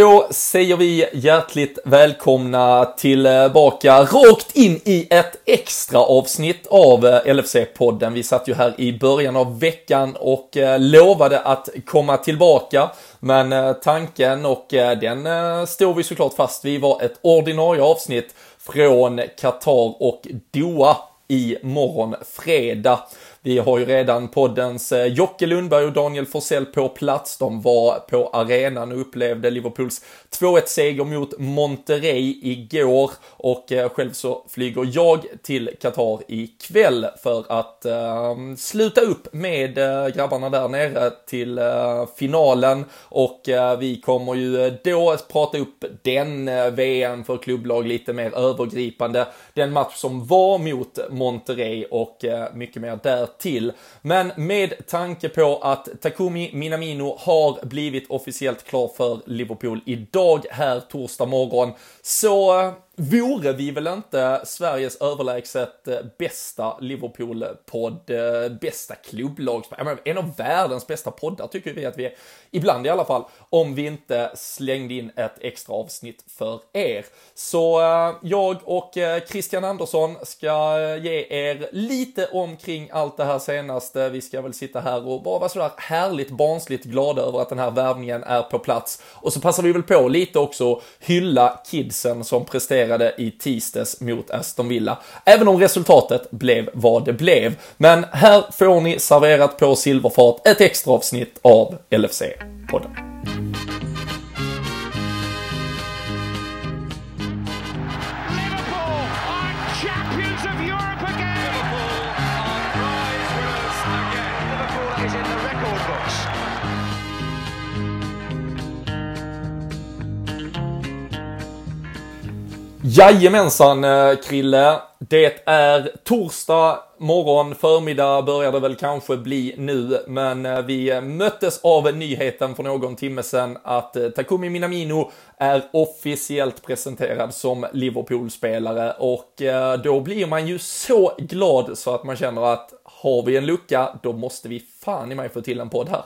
Då säger vi hjärtligt välkomna tillbaka rakt in i ett extra avsnitt av eh, LFC-podden. Vi satt ju här i början av veckan och eh, lovade att komma tillbaka. Men eh, tanken och den står vi såklart fast vid var ett ordinarie avsnitt från Qatar och Doha i morgon fredag. Vi har ju redan poddens eh, Jocke Lundberg och Daniel Forsell på plats. De var på arenan och upplevde Liverpools 2-1-seger mot Monterrey igår och eh, själv så flyger jag till Qatar ikväll för att eh, sluta upp med eh, grabbarna där nere till eh, finalen och vi kommer ju då prata upp den VM för klubblag lite mer övergripande. Den match som var mot Monterrey och mycket mer där till. Men med tanke på att Takumi Minamino har blivit officiellt klar för Liverpool idag här torsdag morgon så eh, vore vi väl inte Sveriges överlägset bästa Liverpool-podd, bästa klubblag, en av världens bästa poddar tycker vi att vi är, ibland i alla fall, om vi inte slängde in ett extra avsnitt för er. Så eh, jag och eh, Christian Andersson ska eh, ge er lite omkring allt det här senaste. Vi ska väl sitta här och bara vara sådär härligt barnsligt glada över att den här värvningen är på plats. Och så passar vi väl på lite också hylla kidsen som presterar levererade i tisdags mot Aston Villa. Även om resultatet blev vad det blev. Men här får ni serverat på silverfat ett extra avsnitt av LFC-podden. Jajamensan eh, Krille. Det är torsdag morgon, förmiddag börjar det väl kanske bli nu, men eh, vi möttes av nyheten för någon timme sedan att eh, Takumi Minamino är officiellt presenterad som Liverpool-spelare och då blir man ju så glad så att man känner att har vi en lucka, då måste vi fan i mig få till en podd här.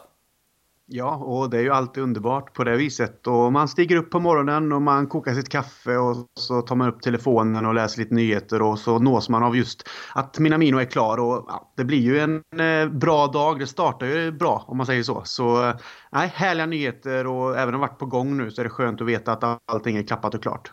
Ja, och det är ju alltid underbart på det viset. Och man stiger upp på morgonen och man kokar sitt kaffe och så tar man upp telefonen och läser lite nyheter och så nås man av just att Minamino är klar. Och ja, det blir ju en eh, bra dag. Det startar ju bra om man säger så. Så eh, nej, härliga nyheter och även om det varit på gång nu så är det skönt att veta att allting är klappat och klart.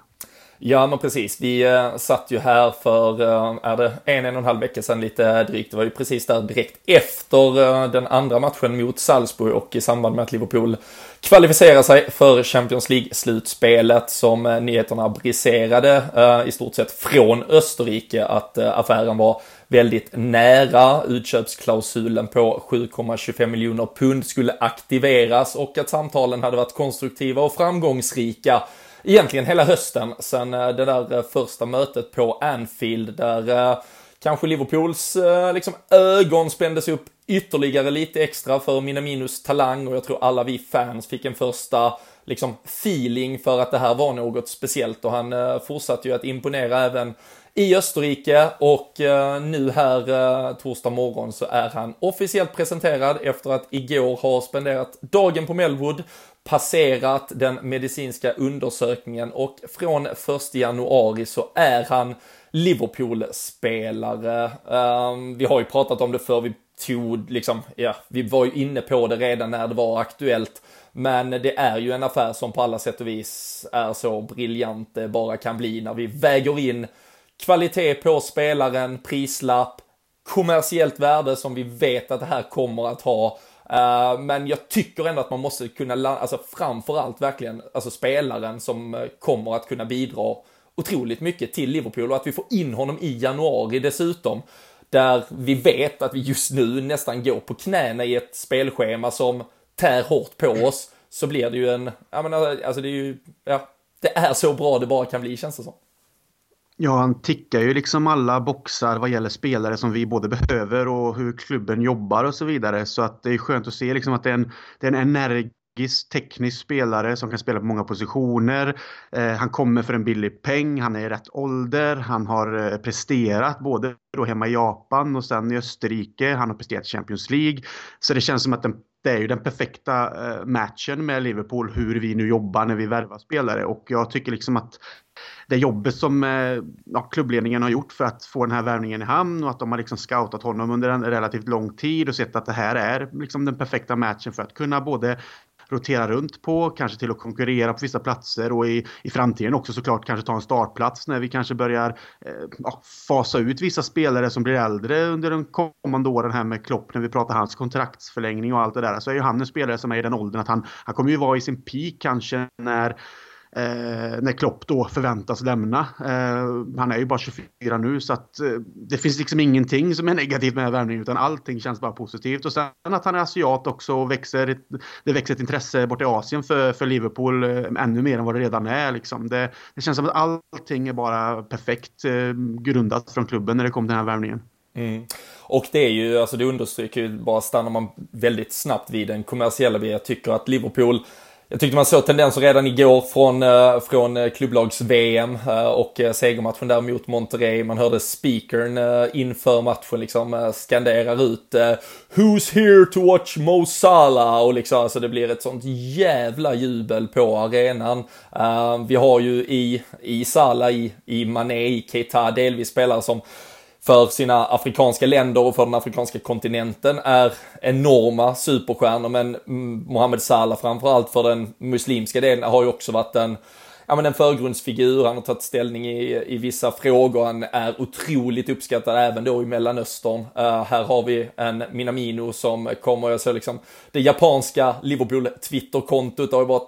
Ja, men precis. Vi eh, satt ju här för, eh, är det en, en och en halv vecka sedan lite drygt. Det var ju precis där direkt efter eh, den andra matchen mot Salzburg och i samband med att Liverpool kvalificerar sig för Champions League-slutspelet som nyheterna briserade i stort sett från Österrike att affären var väldigt nära. Utköpsklausulen på 7,25 miljoner pund skulle aktiveras och att samtalen hade varit konstruktiva och framgångsrika egentligen hela hösten sen eh, det där eh, första mötet på Anfield där eh, kanske Liverpools liksom ögon spändes upp ytterligare lite extra för Minaminos talang och jag tror alla vi fans fick en första liksom feeling för att det här var något speciellt och han fortsatte ju att imponera även i Österrike och nu här torsdag morgon så är han officiellt presenterad efter att igår ha spenderat dagen på Melwood passerat den medicinska undersökningen och från 1 januari så är han Liverpool-spelare. Um, vi har ju pratat om det för vi tog liksom, ja, vi var ju inne på det redan när det var aktuellt. Men det är ju en affär som på alla sätt och vis är så briljant det bara kan bli när vi väger in kvalitet på spelaren, prislapp, kommersiellt värde som vi vet att det här kommer att ha Uh, men jag tycker ändå att man måste kunna, alltså framförallt verkligen, alltså spelaren som eh, kommer att kunna bidra otroligt mycket till Liverpool och att vi får in honom i januari dessutom. Där vi vet att vi just nu nästan går på knäna i ett spelschema som tär hårt på oss. Så blir det ju en, jag menar, alltså, alltså det är ju, ja, det är så bra det bara kan bli känns det som. Ja, han tickar ju liksom alla boxar vad gäller spelare som vi både behöver och hur klubben jobbar och så vidare. Så att det är skönt att se liksom att det är en, det är en teknisk spelare som kan spela på många positioner. Eh, han kommer för en billig peng, han är i rätt ålder, han har eh, presterat både då hemma i Japan och sen i Österrike. Han har presterat i Champions League. Så det känns som att den, det är ju den perfekta eh, matchen med Liverpool hur vi nu jobbar när vi värvar spelare och jag tycker liksom att det jobbet som eh, ja, klubbledningen har gjort för att få den här värvningen i hamn och att de har liksom scoutat honom under en relativt lång tid och sett att det här är liksom den perfekta matchen för att kunna både rotera runt på, kanske till att konkurrera på vissa platser och i, i framtiden också såklart kanske ta en startplats när vi kanske börjar eh, ja, fasa ut vissa spelare som blir äldre under de kommande åren här med Klopp när vi pratar hans kontraktsförlängning och allt det där. Så är ju han en spelare som är i den åldern att han, han kommer ju vara i sin peak kanske när eh, när Klopp då förväntas lämna. Eh, han är ju bara 24 nu så att eh, det finns liksom ingenting som är negativt med värvningen utan allting känns bara positivt. Och sen att han är asiat också och växer, det växer ett intresse bort i Asien för, för Liverpool eh, ännu mer än vad det redan är. Liksom. Det, det känns som att allting är bara perfekt eh, grundat från klubben när det kommer till den här värvningen. Mm. Och det är ju, alltså det understryker ju bara stannar man väldigt snabbt vid den kommersiella. Jag tycker att Liverpool jag tyckte man såg tendenser redan igår från, eh, från eh, klubblags-VM eh, och segermatchen där mot Monterrey. Man hörde speakern inför matchen liksom skanderar ut Who's here to watch Mo Salah? Och liksom, alltså det blir ett sånt jävla jubel på arenan. vi har ju i, i Salah, i, i Mané, i Keita delvis spelare som för sina afrikanska länder och för den afrikanska kontinenten är enorma superstjärnor. Men Mohammed Salah framförallt för den muslimska delen har ju också varit en ja, men en förgrundsfigur, han har tagit ställning i, i vissa frågor, han är otroligt uppskattad även då i Mellanöstern. Uh, här har vi en Minamino som kommer, jag ser liksom, det japanska Liverpool Twitter-kontot har ju bara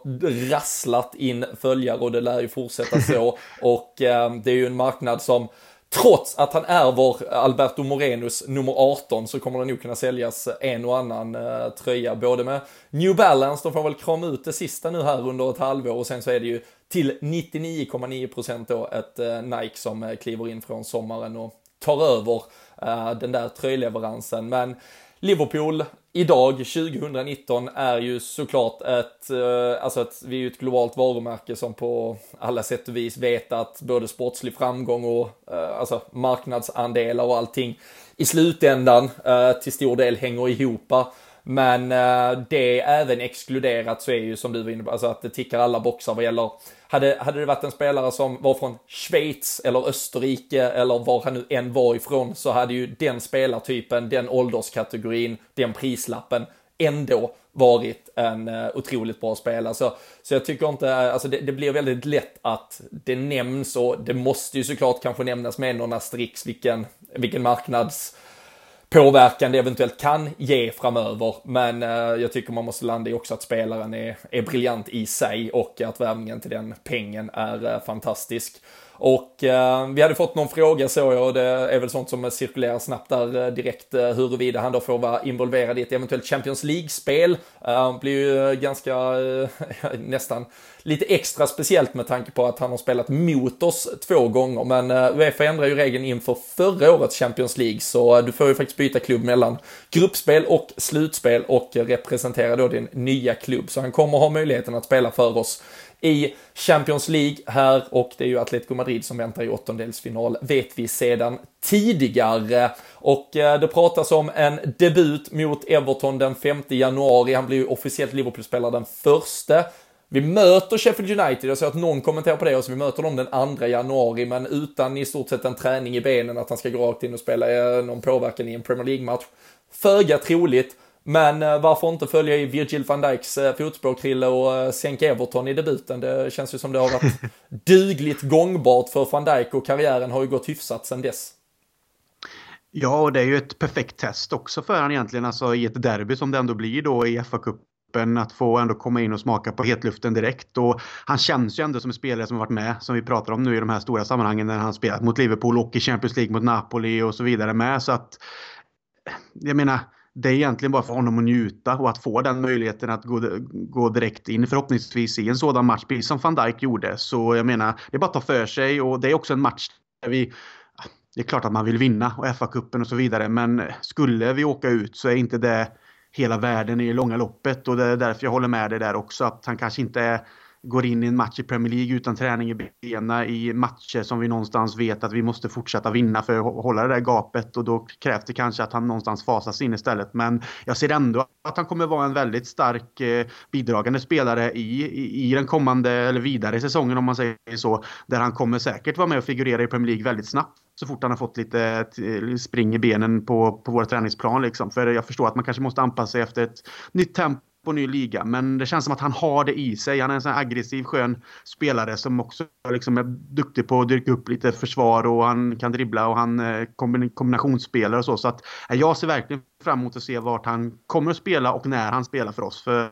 rasslat in följare och det lär ju fortsätta så. och uh, det är ju en marknad som Trots att han är vår Alberto Morenos nummer 18 så kommer det nog kunna säljas en och annan eh, tröja. Både med New Balance, de får väl krama ut det sista nu här under ett halvår och sen så är det ju till 99,9% då ett eh, Nike som eh, kliver in från sommaren och tar över eh, den där tröjleveransen. Men Liverpool idag, 2019, är ju såklart ett, eh, alltså ett, vi är ju ett globalt varumärke som på alla sätt och vis vet att både sportslig framgång och eh, alltså marknadsandelar och allting i slutändan eh, till stor del hänger ihop. Men eh, det även exkluderat så är ju som du var inne på, alltså att det tickar alla boxar vad gäller hade, hade det varit en spelare som var från Schweiz eller Österrike eller var han nu än var ifrån så hade ju den spelartypen, den ålderskategorin, den prislappen ändå varit en uh, otroligt bra spelare. Så, så jag tycker inte, eh, alltså det, det, blir väldigt lätt att det nämns och det måste ju såklart kanske nämnas med någon asterix vilken, vilken marknads påverkan det eventuellt kan ge framöver. Men eh, jag tycker man måste landa i också att spelaren är, är briljant i sig och att värvningen till den pengen är eh, fantastisk. Och eh, vi hade fått någon fråga såg jag och det är väl sånt som cirkulerar snabbt där eh, direkt eh, huruvida han då får vara involverad i ett eventuellt Champions League-spel. Eh, blir ju eh, ganska, eh, nästan lite extra speciellt med tanke på att han har spelat mot oss två gånger. Men eh, Uefa ändrar ju regeln inför förra årets Champions League så du får ju faktiskt byta klubb mellan gruppspel och slutspel och representera då din nya klubb. Så han kommer ha möjligheten att spela för oss i Champions League här och det är ju Atletico Madrid som väntar i åttondelsfinal, vet vi sedan tidigare. Och eh, det pratas om en debut mot Everton den 5 januari. Han blir ju officiellt Liverpool-spelare den första vi möter Sheffield United, jag såg att någon kommenterar på det, och så vi möter dem den 2 januari, men utan i stort sett en träning i benen, att han ska gå rakt in och spela eh, någon påverkan i en Premier League-match. Föga troligt, men eh, varför inte följa i Virgil van Dijks eh, fotspår, Krille, och sänka Everton i debuten? Det känns ju som det har varit dugligt gångbart för van Dijk och karriären har ju gått hyfsat sedan dess. Ja, och det är ju ett perfekt test också för han egentligen, alltså i ett derby som det ändå blir då i FA-cup öppen, att få ändå komma in och smaka på hetluften direkt. Och han känns ju ändå som en spelare som varit med, som vi pratar om nu i de här stora sammanhangen när han spelat mot Liverpool och i Champions League mot Napoli och så vidare med. Så att, jag menar, det är egentligen bara för honom att njuta och att få den möjligheten att gå, gå direkt in förhoppningsvis i en sådan match, precis som van Dijk gjorde. Så jag menar, det är bara att ta för sig och det är också en match där vi det är klart att man vill vinna och FA-cupen och så vidare, men skulle vi åka ut så är inte det hela världen i långa loppet och det är därför jag håller med dig där också att han kanske inte är går in i en match i Premier League utan träning i benen i matcher som vi någonstans vet att vi måste fortsätta vinna för att hålla det där gapet och då krävs det kanske att han någonstans fasas in istället. Men jag ser ändå att han kommer vara en väldigt stark eh, bidragande spelare i, i, i den kommande, eller vidare säsongen om man säger så. Där han kommer säkert vara med och figurera i Premier League väldigt snabbt så fort han har fått lite eh, spring i benen på, på vår träningsplan. Liksom. För jag förstår att man kanske måste anpassa sig efter ett nytt tempo på ny liga. Men det känns som att han har det i sig. Han är en sån aggressiv, skön spelare som också liksom är duktig på att dyrka upp lite försvar och han kan dribbla och han eh, kombinationsspelare och så. Så att eh, jag ser verkligen fram emot att se vart han kommer att spela och när han spelar för oss. För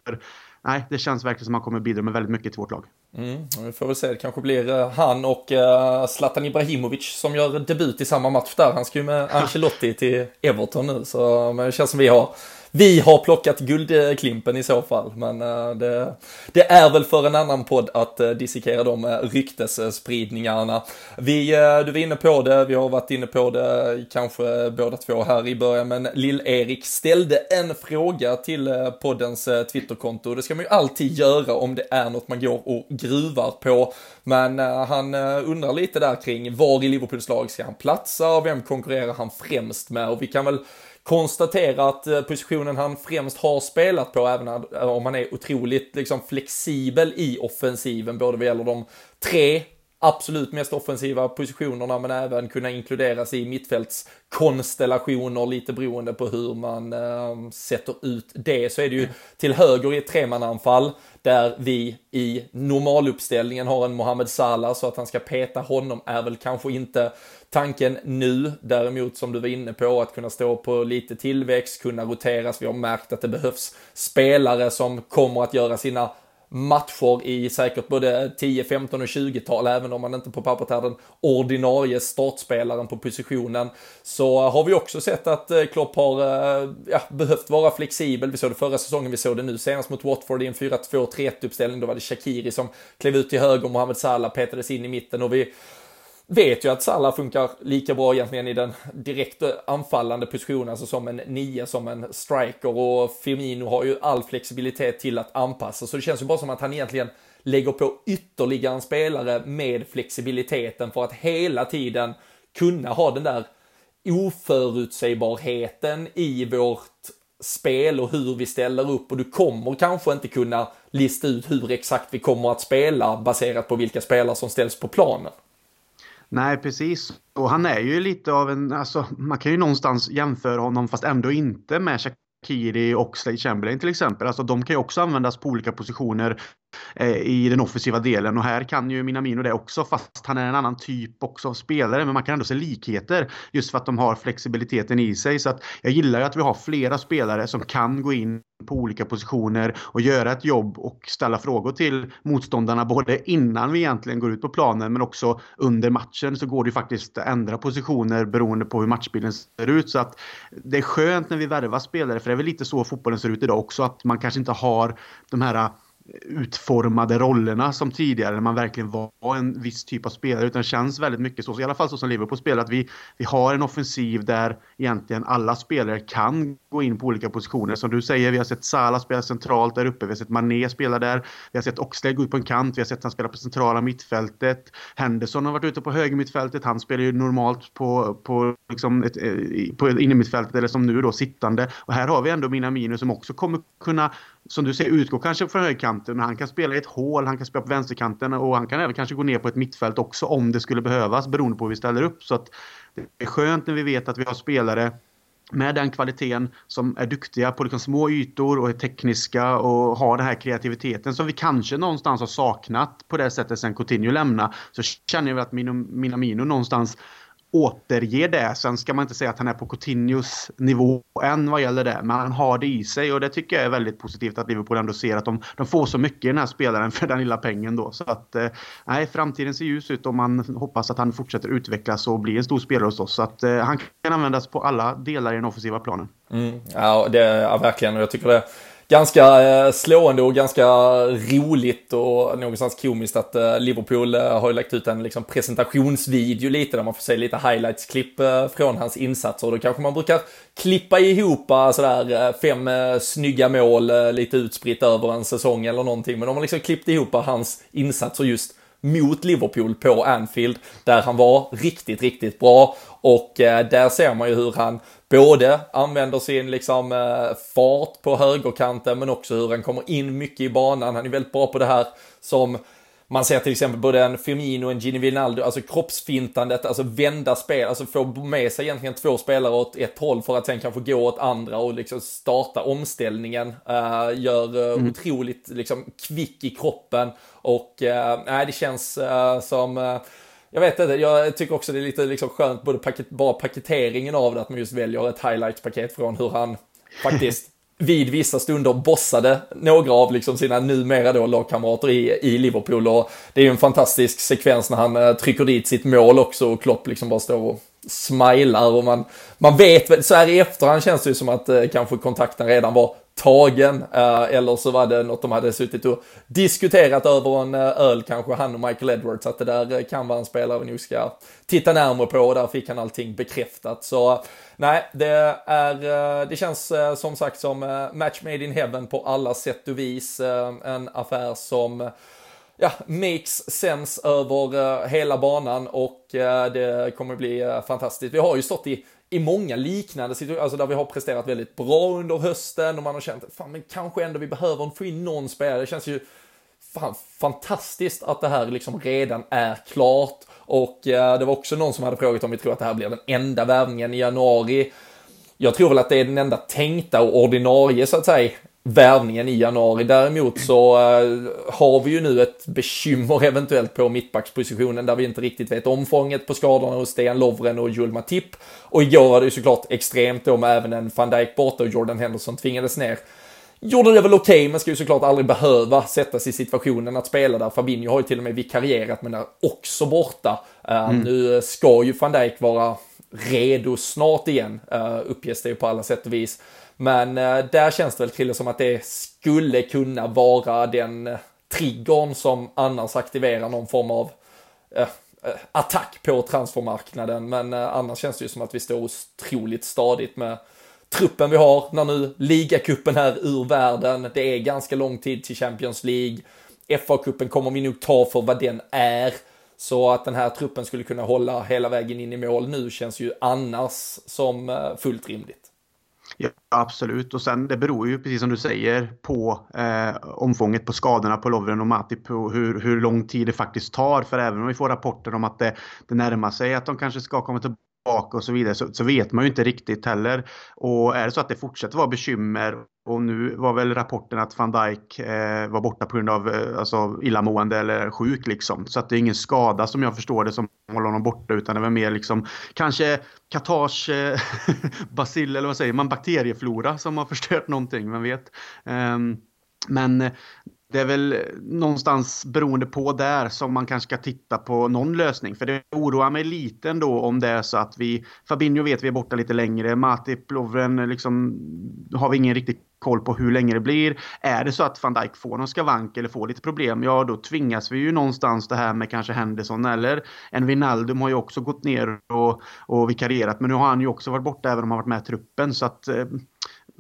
nej, det känns verkligen som att han kommer bidra med väldigt mycket till vårt lag. Mm, vi får väl se, det kanske blir eh, han och uh, Zlatan Ibrahimovic som gör debut i samma match där. Han ska ju med Ancelotti till Everton nu, så men det känns som vi har vi har plockat guldklimpen i så fall. Men eh, det, det, är väl för en annan podd att eh, dissekera de eh, ryktesspridningarna. Vi, du var inne på det, vi har varit inne på det kanske båda två här i början, men Lill-Erik ställde en fråga till poddens Twitterkonto. Det ska man ju alltid göra om det är något man går och gruvar på. Men han undrar lite där kring var i Liverpools lag ska han platsa och vem konkurrerar han främst med? Och vi kan väl konstatera att eh, positionen han främst har spelat på, även eh, om han är otroligt liksom, flexibel i offensiven, både vad gäller de tre absolut mest offensiva positionerna men även kunna inkluderas i mittfältskonstellationer lite beroende på hur man eh, sätter ut det. Så är det ju till höger i ett tremananfall där vi i normaluppställningen har en Mohamed Salah så att han ska peta honom är väl kanske inte tanken nu. Däremot som du var inne på att kunna stå på lite tillväxt, kunna roteras. Vi har märkt att det behövs spelare som kommer att göra sina matcher i säkert både 10, 15 och 20-tal, även om man inte på pappret är den ordinarie startspelaren på positionen, så har vi också sett att eh, Klopp har eh, ja, behövt vara flexibel. Vi såg det förra säsongen, vi såg det nu senast mot Watford i en 4-2-3-1 uppställning. Då var det Shakiri som klev ut till höger, Mohamed Salah petades in i mitten och vi vet ju att Salah funkar lika bra egentligen i den direkt anfallande positionen, alltså som en nia, som en striker. Och Firmino har ju all flexibilitet till att anpassa, så det känns ju bara som att han egentligen lägger på ytterligare en spelare med flexibiliteten för att hela tiden kunna ha den där oförutsägbarheten i vårt spel och hur vi ställer upp. Och du kommer kanske inte kunna lista ut hur exakt vi kommer att spela baserat på vilka spelare som ställs på planen. Nej, precis. Och han är ju lite av en, alltså man kan ju någonstans jämföra honom fast ändå inte med Shakiri och Slade Chamberlain till exempel. Alltså de kan ju också användas på olika positioner Eh, i den offensiva delen. Och här kan ju Minamino det också fast han är en annan typ också av spelare. Men man kan ändå se likheter just för att de har flexibiliteten i sig. Så att jag gillar ju att vi har flera spelare som kan gå in på olika positioner och göra ett jobb och ställa frågor till motståndarna både innan vi egentligen går ut på planen men också under matchen så går det ju faktiskt att ändra positioner beroende på hur matchbilden ser ut. Så att det är skönt när vi värvar spelare för det är väl lite så fotbollen ser ut idag också att man kanske inte har de här utformade rollerna som tidigare när man verkligen var en viss typ av spelare utan känns väldigt mycket så, i alla fall så som Liverpool spelar, att vi, vi har en offensiv där egentligen alla spelare kan gå in på olika positioner. Som du säger, vi har sett Salah spela centralt där uppe, vi har sett Mané spela där, vi har sett Oxlade gå ut på en kant, vi har sett han spela på centrala mittfältet. Henderson har varit ute på högermittfältet, han spelar ju normalt på, på, liksom ett, eh, på innermittfältet eller som nu då sittande. Och här har vi ändå Minamino som också kommer kunna som du säger, utgå kanske från högerkanten, men han kan spela i ett hål, han kan spela på vänsterkanten och han kan även kanske gå ner på ett mittfält också om det skulle behövas beroende på hur vi ställer upp. Så att det är skönt när vi vet att vi har spelare med den kvaliteten som är duktiga på liksom små ytor och är tekniska och har den här kreativiteten som vi kanske någonstans har saknat på det sättet sen Coutinho lämnade. Så känner jag att Minamino någonstans återger det. Sen ska man inte säga att han är på Coutinhos nivå än vad gäller det, men han har det i sig och det tycker jag är väldigt positivt att Liverpool ändå ser att de, de får så mycket i den här spelaren för den lilla pengen då. Så att eh, nej, framtiden ser ljus ut och man hoppas att han fortsätter utvecklas och blir en stor spelare hos oss. Så att eh, han kan användas på alla delar i den offensiva planen. Mm, ja, det, ja, verkligen och jag tycker det ganska eh, slående och ganska roligt och någonstans komiskt att eh, Liverpool eh, har ju lagt ut en liksom, presentationsvideo lite där man får se lite highlights-klipp eh, från hans insatser. Och då kanske man brukar klippa ihop eh, sådär eh, fem snygga mål lite utspritt över en säsong eller någonting. Men de har liksom klippt ihop hans insatser just mot Liverpool på Anfield där han var riktigt, riktigt bra och eh, där ser man ju hur han både använder sin liksom eh, fart på högerkanten men också hur han kommer in mycket i banan. Han är väldigt bra på det här som man ser till exempel både en Firmino och en Gini Wijnaldum, alltså kroppsfintandet, alltså vända spel, alltså få med sig egentligen två spelare åt ett håll för att sen kanske gå åt andra och liksom starta omställningen. Uh, gör uh, mm. otroligt liksom kvick i kroppen och uh, nej, det känns uh, som jag vet inte, jag tycker också det är lite liksom skönt, både paket, bara paketeringen av det, att man just väljer ett highlight-paket från hur han faktiskt vid vissa stunder bossade några av liksom sina numera då lagkamrater i, i Liverpool. Och det är ju en fantastisk sekvens när han eh, trycker dit sitt mål också och Klopp liksom bara står och smilar. Och man, man vet, så här i efterhand känns det ju som att eh, kanske kontakten redan var tagen. Eh, eller så var det något de hade suttit och diskuterat över en eh, öl kanske, han och Michael Edwards. Att det där eh, kan vara en spelare vi nog ska titta närmare på och där fick han allting bekräftat. Så nej, det, är, det känns som sagt som match made in heaven på alla sätt och vis. En affär som ja, makes sense över hela banan och det kommer bli fantastiskt. Vi har ju stått i i många liknande situationer, alltså där vi har presterat väldigt bra under hösten och man har känt, fan men kanske ändå vi behöver få in någon spelare. Det känns ju fan, fantastiskt att det här liksom redan är klart. Och eh, det var också någon som hade frågat om vi tror att det här blir den enda värvningen i januari. Jag tror väl att det är den enda tänkta och ordinarie så att säga värvningen i januari. Däremot så uh, har vi ju nu ett bekymmer eventuellt på mittbackspositionen där vi inte riktigt vet omfånget på skadorna hos Sten Lovren och Joel Matip. Och igår var det ju såklart extremt då med även en van Dijk borta och Jordan Henderson tvingades ner. Gjorde det väl okej, okay, men ska ju såklart aldrig behöva sätta sig i situationen att spela där. Fabinho har ju till och med vikarierat, men är också borta. Uh, mm. Nu ska ju van Dijk vara redo snart igen, uh, uppges det ju på alla sätt och vis. Men eh, där känns det väl till som att det skulle kunna vara den eh, triggern som annars aktiverar någon form av eh, eh, attack på transfermarknaden. Men eh, annars känns det ju som att vi står otroligt stadigt med truppen vi har när nu ligacupen är ur världen. Det är ganska lång tid till Champions League. FA-cupen kommer vi nog ta för vad den är. Så att den här truppen skulle kunna hålla hela vägen in i mål nu känns ju annars som fullt rimligt. Ja, absolut. Och sen det beror ju precis som du säger på eh, omfånget på skadorna på Lovren och Matip. På hur, hur lång tid det faktiskt tar. För även om vi får rapporter om att det, det närmar sig att de kanske ska komma tillbaka och så vidare så, så, vet man ju inte riktigt heller. Och är det så att det fortsätter vara bekymmer och nu var väl rapporten att van Dijk eh, var borta på grund av eh, alltså, illamående eller sjuk liksom. Så att det är ingen skada som jag förstår det som håller honom borta utan det var mer liksom kanske Katars eh, bacill eller vad säger man, bakterieflora som har förstört någonting, vem vet. Um, men det är väl någonstans beroende på där som man kanske ska titta på någon lösning. För det oroar mig lite ändå om det är så att vi, Fabinho vet vi är borta lite längre, Matip, Lovren, liksom har vi ingen riktig koll på hur länge det blir. Är det så att van Dijk får någon skavank eller får lite problem, ja då tvingas vi ju någonstans det här med kanske Henderson eller en Wijnaldum har ju också gått ner och, och vikarierat men nu har han ju också varit borta även om han varit med i truppen så att eh,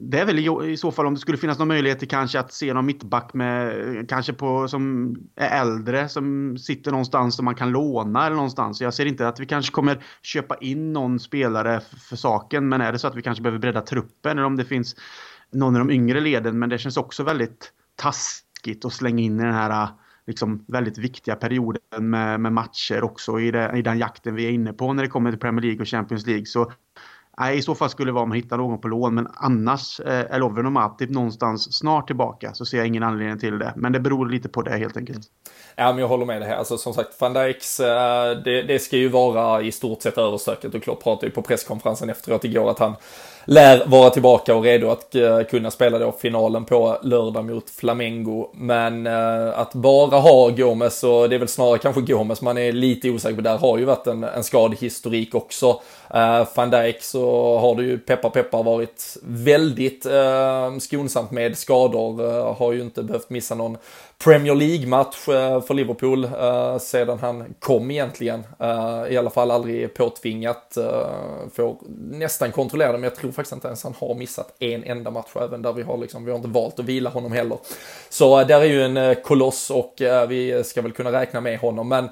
det är väl i så fall om det skulle finnas någon möjlighet till kanske att se någon mittback med kanske på som är äldre som sitter någonstans som man kan låna eller någonstans. Jag ser inte att vi kanske kommer köpa in någon spelare för saken men är det så att vi kanske behöver bredda truppen eller om det finns någon i de yngre leden men det känns också väldigt taskigt att slänga in i den här liksom väldigt viktiga perioden med, med matcher också i, det, i den jakten vi är inne på när det kommer till Premier League och Champions League. Så Nej, i så fall skulle det vara om man hittar någon på lån. Men annars eh, är Lovren och Matip någonstans snart tillbaka. Så ser jag ingen anledning till det. Men det beror lite på det helt enkelt. Ja, men jag håller med dig här. Alltså som sagt, van Dijks, eh, det, det ska ju vara i stort sett överstökat. Och Klopp pratade ju på presskonferensen efteråt igår att han lär vara tillbaka och redo att eh, kunna spela då finalen på lördag mot Flamengo. Men eh, att bara ha Gomes, och det är väl snarare kanske Gomes man är lite osäker på, där har ju varit en, en skadehistorik också. Uh, Van Dijk så har det ju peppar peppar varit väldigt skonsamt med skador. Har ju inte behövt missa någon Premier League-match för Liverpool sedan han kom egentligen. I alla fall aldrig påtvingat. Får nästan kontrollera det, men jag tror tror faktiskt inte ens han har missat en enda match, även där vi har liksom, vi har inte valt att vila honom heller. Så eh, där är ju en eh, koloss och eh, vi ska väl kunna räkna med honom, men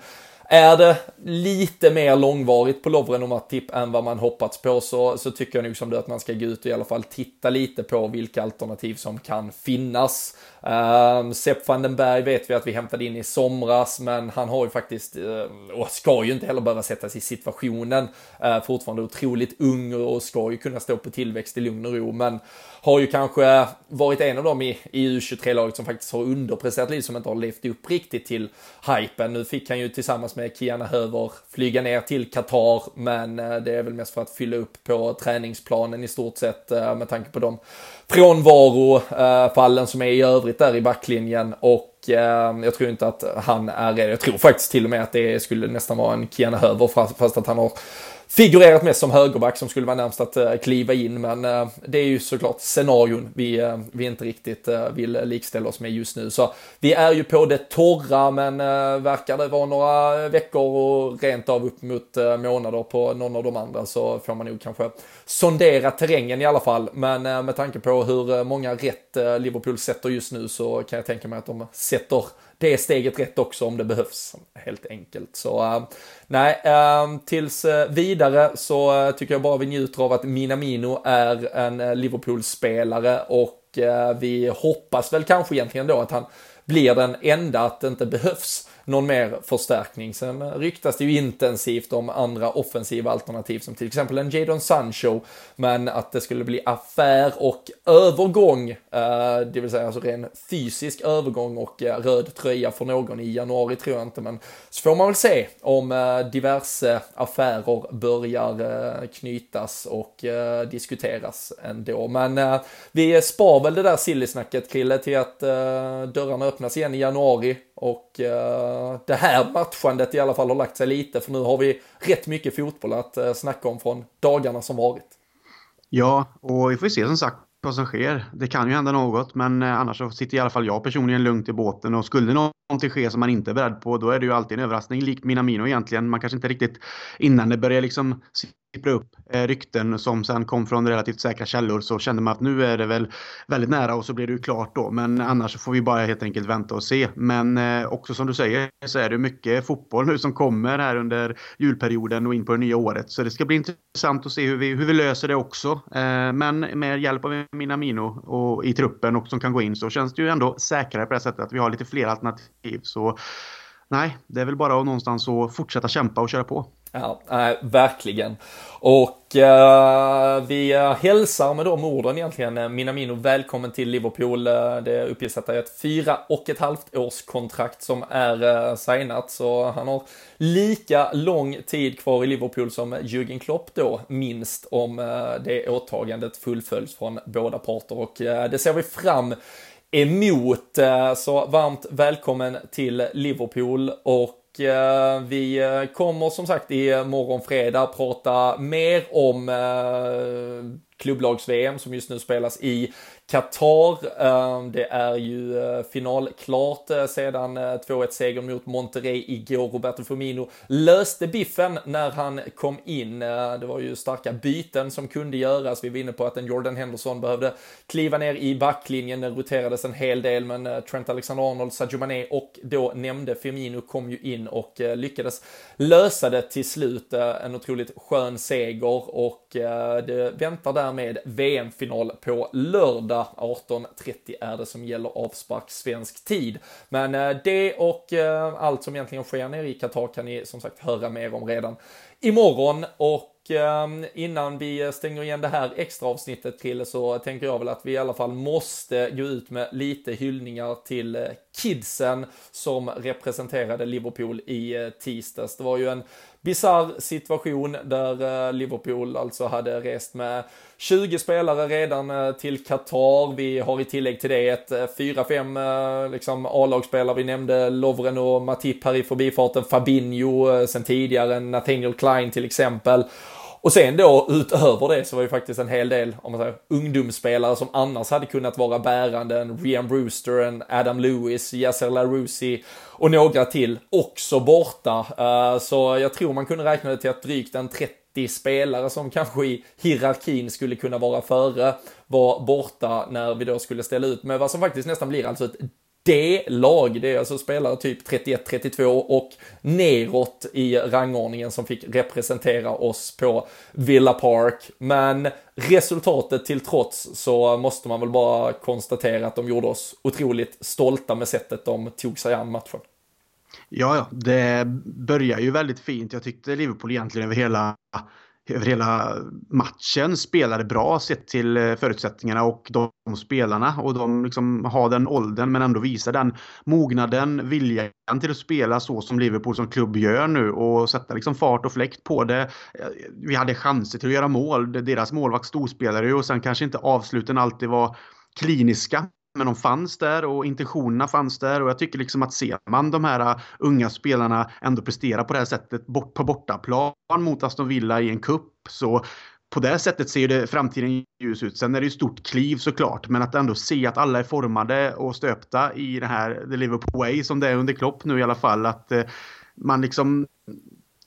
är det lite mer långvarigt på Lovren och Matip än vad man hoppats på så, så tycker jag nog som du att man ska gå ut och i alla fall titta lite på vilka alternativ som kan finnas. Uh, Sepp van den Berg vet vi att vi hämtade in i somras, men han har ju faktiskt, uh, och ska ju inte heller behöva sätta sig i situationen, uh, fortfarande otroligt ung och ska ju kunna stå på tillväxt i lugn och ro, men har ju kanske varit en av dem i, i U23-laget som faktiskt har underpresterat lite, som inte har levt upp riktigt till hypen. Nu fick han ju tillsammans med Kiana Höver flyga ner till Qatar, men uh, det är väl mest för att fylla upp på träningsplanen i stort sett med tanke på de frånvarofallen som är i övrigt där i backlinjen och eh, jag tror inte att han är redo. Jag tror faktiskt till och med att det skulle nästan vara en Kiana Höver fast att han har figurerat mest som högerback som skulle vara närmst att eh, kliva in. Men eh, det är ju såklart scenarion vi, eh, vi inte riktigt vill likställa oss med just nu. Så vi är ju på det torra men verkar det vara några veckor och rent av upp mot månader på någon av de andra så får man nog kanske sondera terrängen i alla fall. Men med tanke på hur många rätt Liverpool sätter just nu så kan jag tänka mig att de sätter det steget rätt också om det behövs, helt enkelt. Så eh, nej, ehm, tills eh, vidare så eh, tycker jag bara vi njuter av att Minamino är en Liverpool-spelare och vi hoppas väl kanske egentligen då att han blir den enda att det inte behövs någon mer förstärkning. Sen ryktas det ju intensivt om andra offensiva alternativ som till exempel en Jadon Sancho. Men att det skulle bli affär och övergång, eh, det vill säga alltså ren fysisk övergång och eh, röd tröja för någon i januari tror jag inte. Men så får man väl se om eh, diverse affärer börjar knytas och diskuteras ändå. Men vi spar väl det där sillisnacket Krille till att dörrarna öppnas igen i januari och det här matchandet i alla fall har lagt sig lite för nu har vi rätt mycket fotboll att eh, snacka om från dagarna som varit. Ja, och vi får se som sagt vad som sker. Det kan ju hända något men eh, annars så sitter i alla fall jag personligen lugnt i båten och skulle någon någonting sker som man inte är beredd på då är det ju alltid en överraskning likt Minamino egentligen. Man kanske inte riktigt innan det börjar liksom sippra upp eh, rykten som sen kom från relativt säkra källor så kände man att nu är det väl väldigt nära och så blir det ju klart då. Men annars får vi bara helt enkelt vänta och se. Men eh, också som du säger så är det mycket fotboll nu som kommer här under julperioden och in på det nya året. Så det ska bli intressant att se hur vi, hur vi löser det också. Eh, men med hjälp av Minamino och i truppen och som kan gå in så känns det ju ändå säkrare på det sättet att vi har lite fler alternativ. Så nej, det är väl bara att någonstans att fortsätta kämpa och köra på. Ja, äh, verkligen. Och äh, vi hälsar med de orden egentligen eh, Minamino välkommen till Liverpool. Eh, det uppges att det är ett fyra och ett halvt års kontrakt som är äh, signat, så han har lika lång tid kvar i Liverpool som Jürgen Klopp då, minst om äh, det åtagandet fullföljs från båda parter och det ser vi fram emot. Eh, så varmt välkommen till Liverpool och eh, vi eh, kommer som sagt i morgon fredag prata mer om klubblags-VM som just nu spelas i Qatar. Ehm, det är ju eh, finalklart eh, sedan eh, 2-1 seger mot Monterrey igår. Roberto Firmino löste biffen när han kom in. Det var ju starka byten som kunde göras. Vi var inne på att en Jordan Henderson behövde kliva ner i backlinjen. Den roterades en hel del, men Trent Alexander-Arnold, Sadio Mané och då nämnde Firmino kom ju in och lyckades lösa det till slut. En otroligt skön seger och det väntar därmed VM-final på lördag 18.30 är det som gäller avspark svensk tid. Men eh, det och eh, allt som egentligen sker nere i Qatar kan ni som sagt höra mer om redan imorgon och eh, innan vi stänger igen det här extra avsnittet till så tänker jag väl att vi i alla fall måste gå ut med lite hyllningar till kidsen som representerade Liverpool i tisdags. Det var ju en Bisarr situation där eh, Liverpool alltså hade rest med 20 spelare redan eh, till Qatar. Vi har i tillägg till det ett eh, 4-5 liksom A-lagsspelare. Vi nämnde Lovren och Matip här i förbifarten. Fabinho sen tidigare, Nathaniel Klein till exempel. Och sen då utöver det så var ju faktiskt en hel del, om man säger ungdomsspelare som annars hade kunnat vara bärande, en Rian Brewster, en Adam Lewis, Yasser LaRusi och några till också borta. Uh, så jag tror man kunde räkna det till att drygt en 30 spelare som kanske i hierarkin skulle kunna vara före var borta när vi då skulle ställa ut med vad som faktiskt nästan blir alltså ett D-lag. Det är alltså spelare typ 31-32 och neråt i rangordningen som fick representera oss på Villa Park. Men resultatet till trots så måste man väl bara konstatera att de gjorde oss otroligt stolta med sättet de tog sig an matchen. Ja, ja, det börjar ju väldigt fint. Jag tyckte Liverpool egentligen över hela över hela matchen spelade bra sett till eh, förutsättningarna och de spelarna. Och de liksom har den åldern men ändå visar den mognaden, viljan till att spela så som Liverpool som klubb gör nu och sätta liksom fart och fläkt på det. Eh, vi hade chanser till att göra mål. Deras målvakt storspelare och sen kanske inte avsluten alltid var kliniska. Men de fanns där och intentionerna fanns där och jag tycker liksom att ser man de här äh, unga spelarna ändå prestera på det här sättet bort på bortaplan mot Aston Villa i en kupp så på det sättet ser det framtiden ljus ut. Sen är det ju stort kliv såklart, men att ändå se att alla är formade och stöpta i det här The Liverpool Way som det är under Klopp nu i alla fall. Att äh, man liksom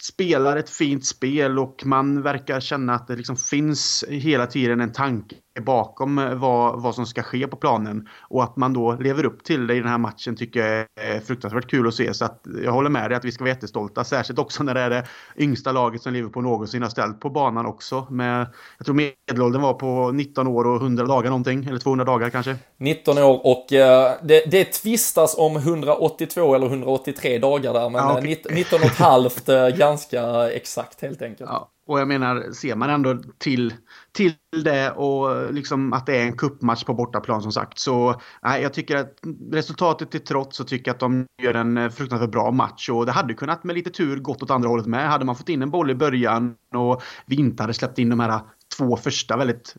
spelar ett fint spel och man verkar känna att det liksom finns hela tiden en tanke bakom eh, vad, vad som ska ske på planen. Och att man då lever upp till det i den här matchen tycker jag är fruktansvärt kul att se. Så att jag håller med dig att vi ska vara jättestolta. Särskilt också när det är det yngsta laget som Liverpool någonsin har ställt på banan också. Med, jag tror medelåldern var på 19 år och 100 dagar någonting. Eller 200 dagar kanske. 19 år och eh, det, det tvistas om 182 eller 183 dagar där. Men ja, okay. 19 och ett halvt eh, ganska exakt helt enkelt. Ja. Och jag menar, ser man ändå till, till det och liksom att det är en kuppmatch på bortaplan som sagt. Så nej, jag tycker att resultatet till trots så tycker jag att de gör en eh, fruktansvärt bra match. Och det hade kunnat med lite tur gått åt andra hållet med. Hade man fått in en boll i början och vi inte hade släppt in de här två första väldigt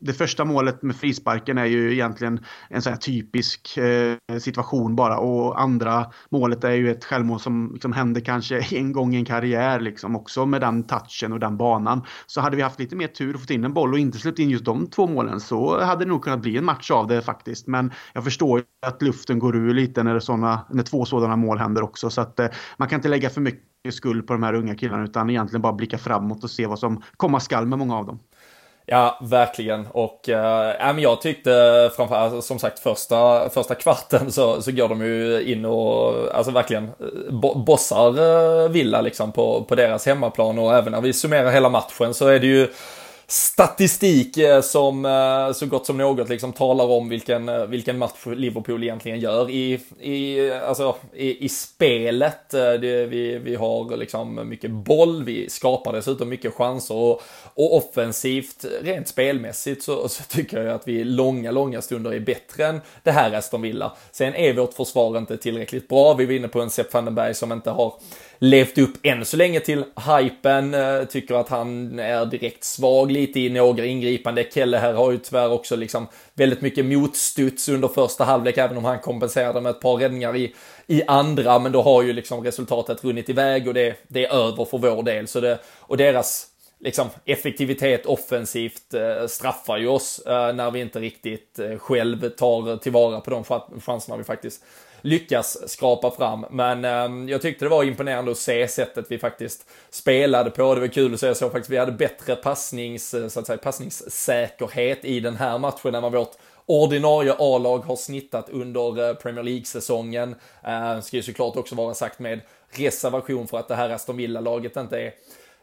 det första målet med frisparken är ju egentligen en sån här typisk eh, situation bara och andra målet är ju ett självmål som liksom händer kanske en gång i en karriär liksom också med den touchen och den banan. Så hade vi haft lite mer tur och fått in en boll och inte släppt in just de två målen så hade det nog kunnat bli en match av det faktiskt. Men jag förstår ju att luften går ur lite när, det såna, när två sådana mål händer också så att eh, man kan inte lägga för mycket skuld på de här unga killarna utan egentligen bara blicka framåt och se vad som komma skall med många av dem. Ja, verkligen. Och äh, jag tyckte framförallt, som sagt, första, första kvarten så, så går de ju in och alltså verkligen eh, bo bossar äh, Villa liksom på, på deras hemmaplan och även när vi summerar hela matchen så är det ju statistik eh, som eh, så gott som något liksom talar om vilken, eh, vilken match Liverpool egentligen gör i, i, alltså, i, i spelet. Det, vi, vi har liksom mycket boll, vi skapar dessutom mycket chanser och, och offensivt, rent spelmässigt så, så tycker jag att vi långa, långa stunder är bättre än det här Aston Villa. Sen är vårt försvar inte tillräckligt bra. Vi var inne på en Sepp van den Berg som inte har levt upp än så länge till hypen. Eh, tycker att han är direkt svag lite i några ingripande. Kelle här har ju tyvärr också liksom väldigt mycket motstuds under första halvlek, även om han kompenserade med ett par räddningar i, i andra. Men då har ju liksom resultatet runnit iväg och det, det är över för vår del. Så det, och deras liksom, effektivitet offensivt eh, straffar ju oss eh, när vi inte riktigt eh, själv tar tillvara på de chanserna vi faktiskt lyckas skrapa fram. Men eh, jag tyckte det var imponerande att se sättet vi faktiskt spelade på. Det var kul att se så faktiskt vi hade bättre passnings, eh, så att säga, passningssäkerhet i den här matchen än vad vårt ordinarie A-lag har snittat under eh, Premier League-säsongen. Eh, ska ju såklart också vara sagt med reservation för att det här Aston Villa-laget inte är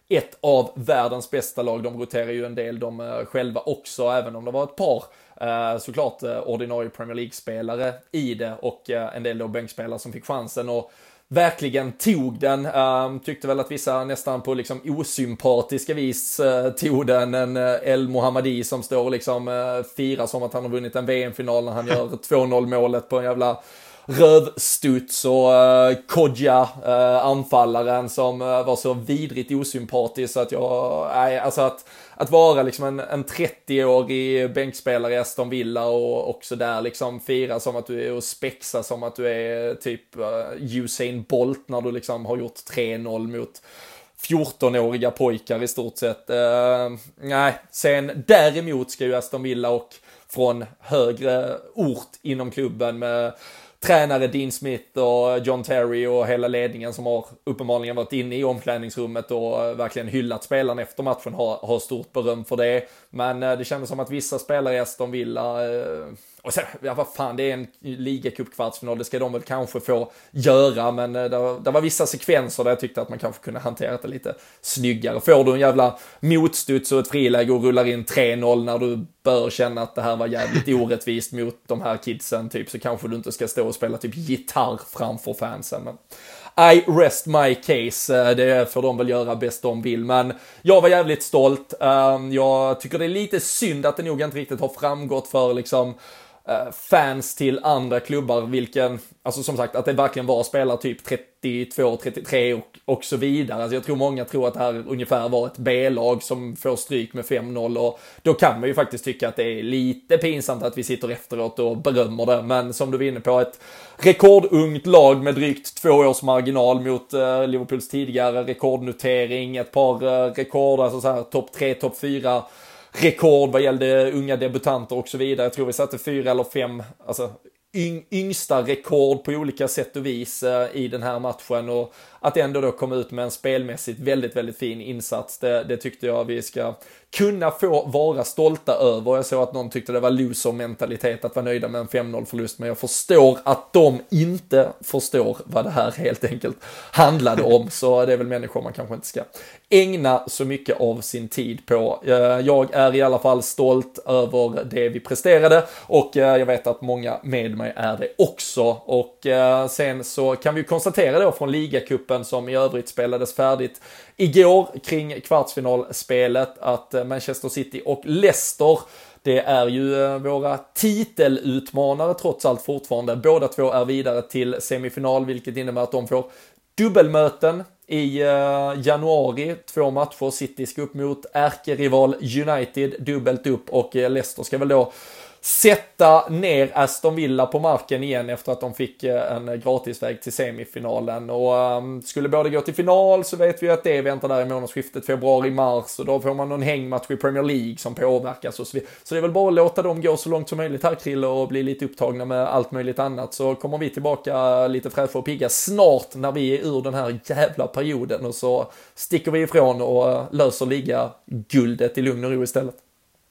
ett av världens bästa lag. De roterar ju en del de eh, själva också, även om det var ett par Eh, såklart eh, ordinarie Premier League-spelare i det och eh, en del då bänkspelare som fick chansen och verkligen tog den. tyckte väl att vissa nästan på liksom osympatiska vis tog den. En El Mohammadi som står och liksom firar som att han har vunnit en VM-final när han gör 2-0 målet på en jävla rövstuds och uh, Kodja, uh, anfallaren som uh, var så vidrigt osympatisk så att jag, nej, alltså att, att vara liksom en, en 30-årig bänkspelare i Aston Villa och också där liksom fira som att du är och spexa som att du är typ uh, Usain Bolt när du liksom har gjort 3-0 mot 14-åriga pojkar i stort sett. Uh, nej, sen däremot ska ju Aston Villa och från högre ort inom klubben med tränare Dean Smith och John Terry och hela ledningen som har uppenbarligen varit inne i omklädningsrummet och eh, verkligen hyllat spelarna efter matchen har, har stort beröm för det. Men eh, det kändes som att vissa spelare i Aston Villa eh, och sen, ja vad fan, det är en ligacupkvartsfinal, det ska de väl kanske få göra, men eh, det, det var vissa sekvenser där jag tyckte att man kanske kunde hantera det lite snyggare. Får du en jävla motstuds och ett friläge och rullar in 3-0 när du bör känna att det här var jävligt orättvist mot de här kidsen, typ, så kanske du inte ska stå och spela typ gitarr framför fansen. Men i rest my case, eh, det får de väl göra bäst de vill, men jag var jävligt stolt. Ehm, jag tycker det är lite synd att det nog inte riktigt har framgått för liksom Eh, fans till andra klubbar, vilken, alltså som sagt att det verkligen var spelare typ 32, 33 och, och så vidare. Alltså jag tror många tror att det här ungefär var ett B-lag som får stryk med 5-0 och då kan man ju faktiskt tycka att det är lite pinsamt att vi sitter efteråt och berömmer det. Men som du var inne på, ett rekordungt lag med drygt två års marginal mot eh, Liverpools tidigare rekordnotering, ett par eh, rekord, alltså så här topp 3, topp 4 rekord vad gällde unga debutanter och så vidare. Jag tror vi satte fyra eller fem, alltså yng, yngsta rekord på olika sätt och vis eh, i den här matchen och att ändå då komma ut med en spelmässigt väldigt, väldigt fin insats. Det, det tyckte jag vi ska kunna få vara stolta över. Jag såg att någon tyckte det var loser-mentalitet att vara nöjda med en 5-0 förlust, men jag förstår att de inte förstår vad det här helt enkelt handlade om. Så det är väl människor man kanske inte ska ägna så mycket av sin tid på. Eh, jag är i alla fall stolt över det vi presterade och eh, jag vet att många med mig är det också. Och eh, sen så kan vi konstatera då från ligacupen som i övrigt spelades färdigt igår kring kvartsfinalspelet att eh, Manchester City och Leicester det är ju eh, våra titelutmanare trots allt fortfarande. Båda två är vidare till semifinal, vilket innebär att de får dubbelmöten i eh, januari. Två matcher. City ska upp mot ärkerival United dubbelt upp och Leicester ska väl då sätta ner Aston Villa på marken igen efter att de fick eh, en gratisväg till semifinalen. Och um, skulle båda gå till final så vet vi att det väntar där i månadsskiftet februari-mars och då får man någon hängmatch i Premier League som påverkas och så vidare. Så det är väl bara att låta dem gå så långt som möjligt här Krille och bli lite upptagna med allt möjligt annat så kommer vi tillbaka lite fräscha och pigga snart när vi är ur den här jävla perioden och så sticker vi ifrån och eh, löser liga guldet i lugn och ro istället.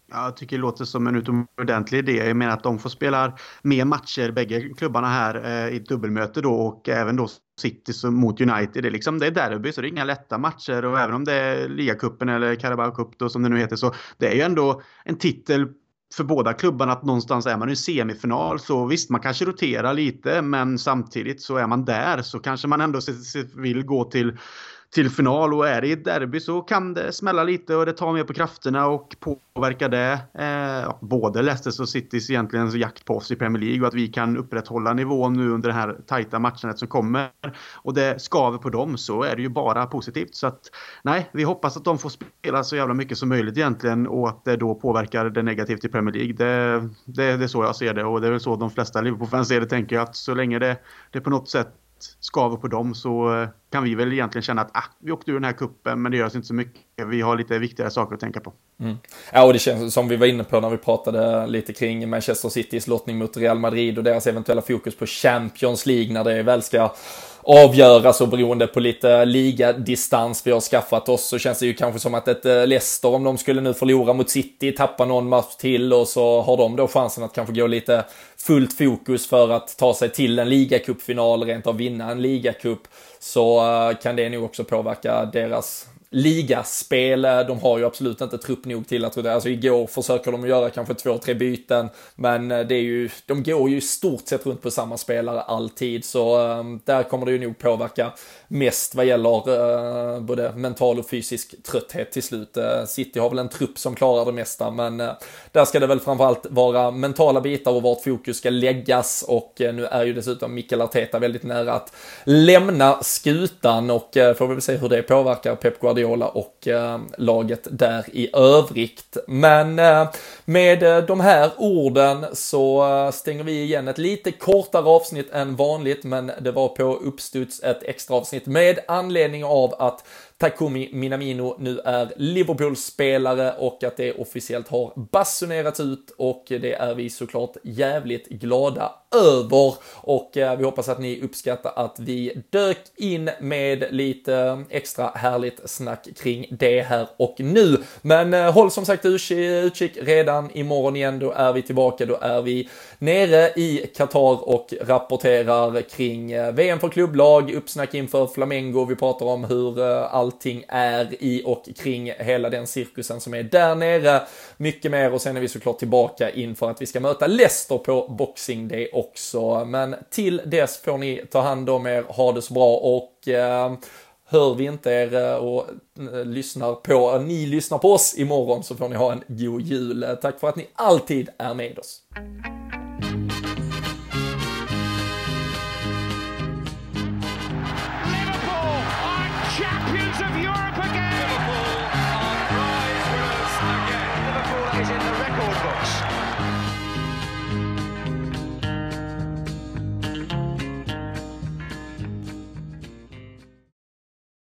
Jag tycker det låter som en utomordentlig idé. Jag menar att de får spela mer matcher, bägge klubbarna här, eh, i dubbelmöte då och även då City mot United. Det är, liksom, det är derby, så det är inga lätta matcher. Och även om det är ligacupen eller Carabao Cup då, som det nu heter, så det är ju ändå en titel för båda klubbarna att någonstans är man i semifinal. Så visst, man kanske roterar lite, men samtidigt så är man där så kanske man ändå vill gå till till final och är det i ett derby så kan det smälla lite och det tar mer på krafterna och påverkar det eh, både Leicesters och Citys egentligen jakt på oss i Premier League och att vi kan upprätthålla nivån nu under det här tajta matchandet som kommer och det skaver på dem så är det ju bara positivt. Så att nej, vi hoppas att de får spela så jävla mycket som möjligt egentligen och att det då påverkar det negativt i Premier League. Det, det, det är så jag ser det och det är väl så de flesta Liverpool-fans ser det tänker jag att så länge det, det på något sätt skaver på dem så eh, kan vi väl egentligen känna att ah, vi åkte ur den här kuppen men det gör oss inte så mycket. Vi har lite viktigare saker att tänka på. Mm. Ja, och det känns som vi var inne på när vi pratade lite kring Manchester Citys lottning mot Real Madrid och deras eventuella fokus på Champions League när det väl ska avgöras och beroende på lite ligadistans vi har skaffat oss så känns det ju kanske som att ett eh, Leicester om de skulle nu förlora mot City, tappa någon match till och så har de då chansen att kanske gå lite fullt fokus för att ta sig till en ligacupfinal, rent av vinna en ligacup så eh, kan det nog också påverka deras ligaspel. De har ju absolut inte trupp nog till att, alltså igår försöker de göra kanske två, tre byten, men eh, det är ju, de går ju i stort sett runt på samma spelare alltid, så um, där kommer det ju nog påverka mest vad gäller uh, både mental och fysisk trötthet till slut. Uh, City har väl en trupp som klarar det mesta, men uh, där ska det väl framförallt vara mentala bitar och vart fokus ska läggas och nu är ju dessutom Mikael Arteta väldigt nära att lämna skutan och får vi väl se hur det påverkar Pep Guardiola Guardiola och eh, laget där i övrigt. Men eh, med eh, de här orden så stänger vi igen ett lite kortare avsnitt än vanligt, men det var på uppstuds ett extra avsnitt med anledning av att Takumi Minamino nu är Liverpool-spelare och att det officiellt har basunerats ut och det är vi såklart jävligt glada över. Och eh, vi hoppas att ni uppskattar att vi dök in med lite eh, extra härligt snack kring det här och nu. Men eh, håll som sagt utkik redan imorgon igen, då är vi tillbaka, då är vi nere i Qatar och rapporterar kring VM för klubblag, uppsnack inför Flamengo, vi pratar om hur allting är i och kring hela den cirkusen som är där nere, mycket mer och sen är vi såklart tillbaka inför att vi ska möta Leicester på Boxing Day också. Men till dess får ni ta hand om er, ha det så bra och eh, hör vi inte er eh, och eh, lyssnar på, eh, ni lyssnar på oss imorgon så får ni ha en god jul. Tack för att ni alltid är med oss.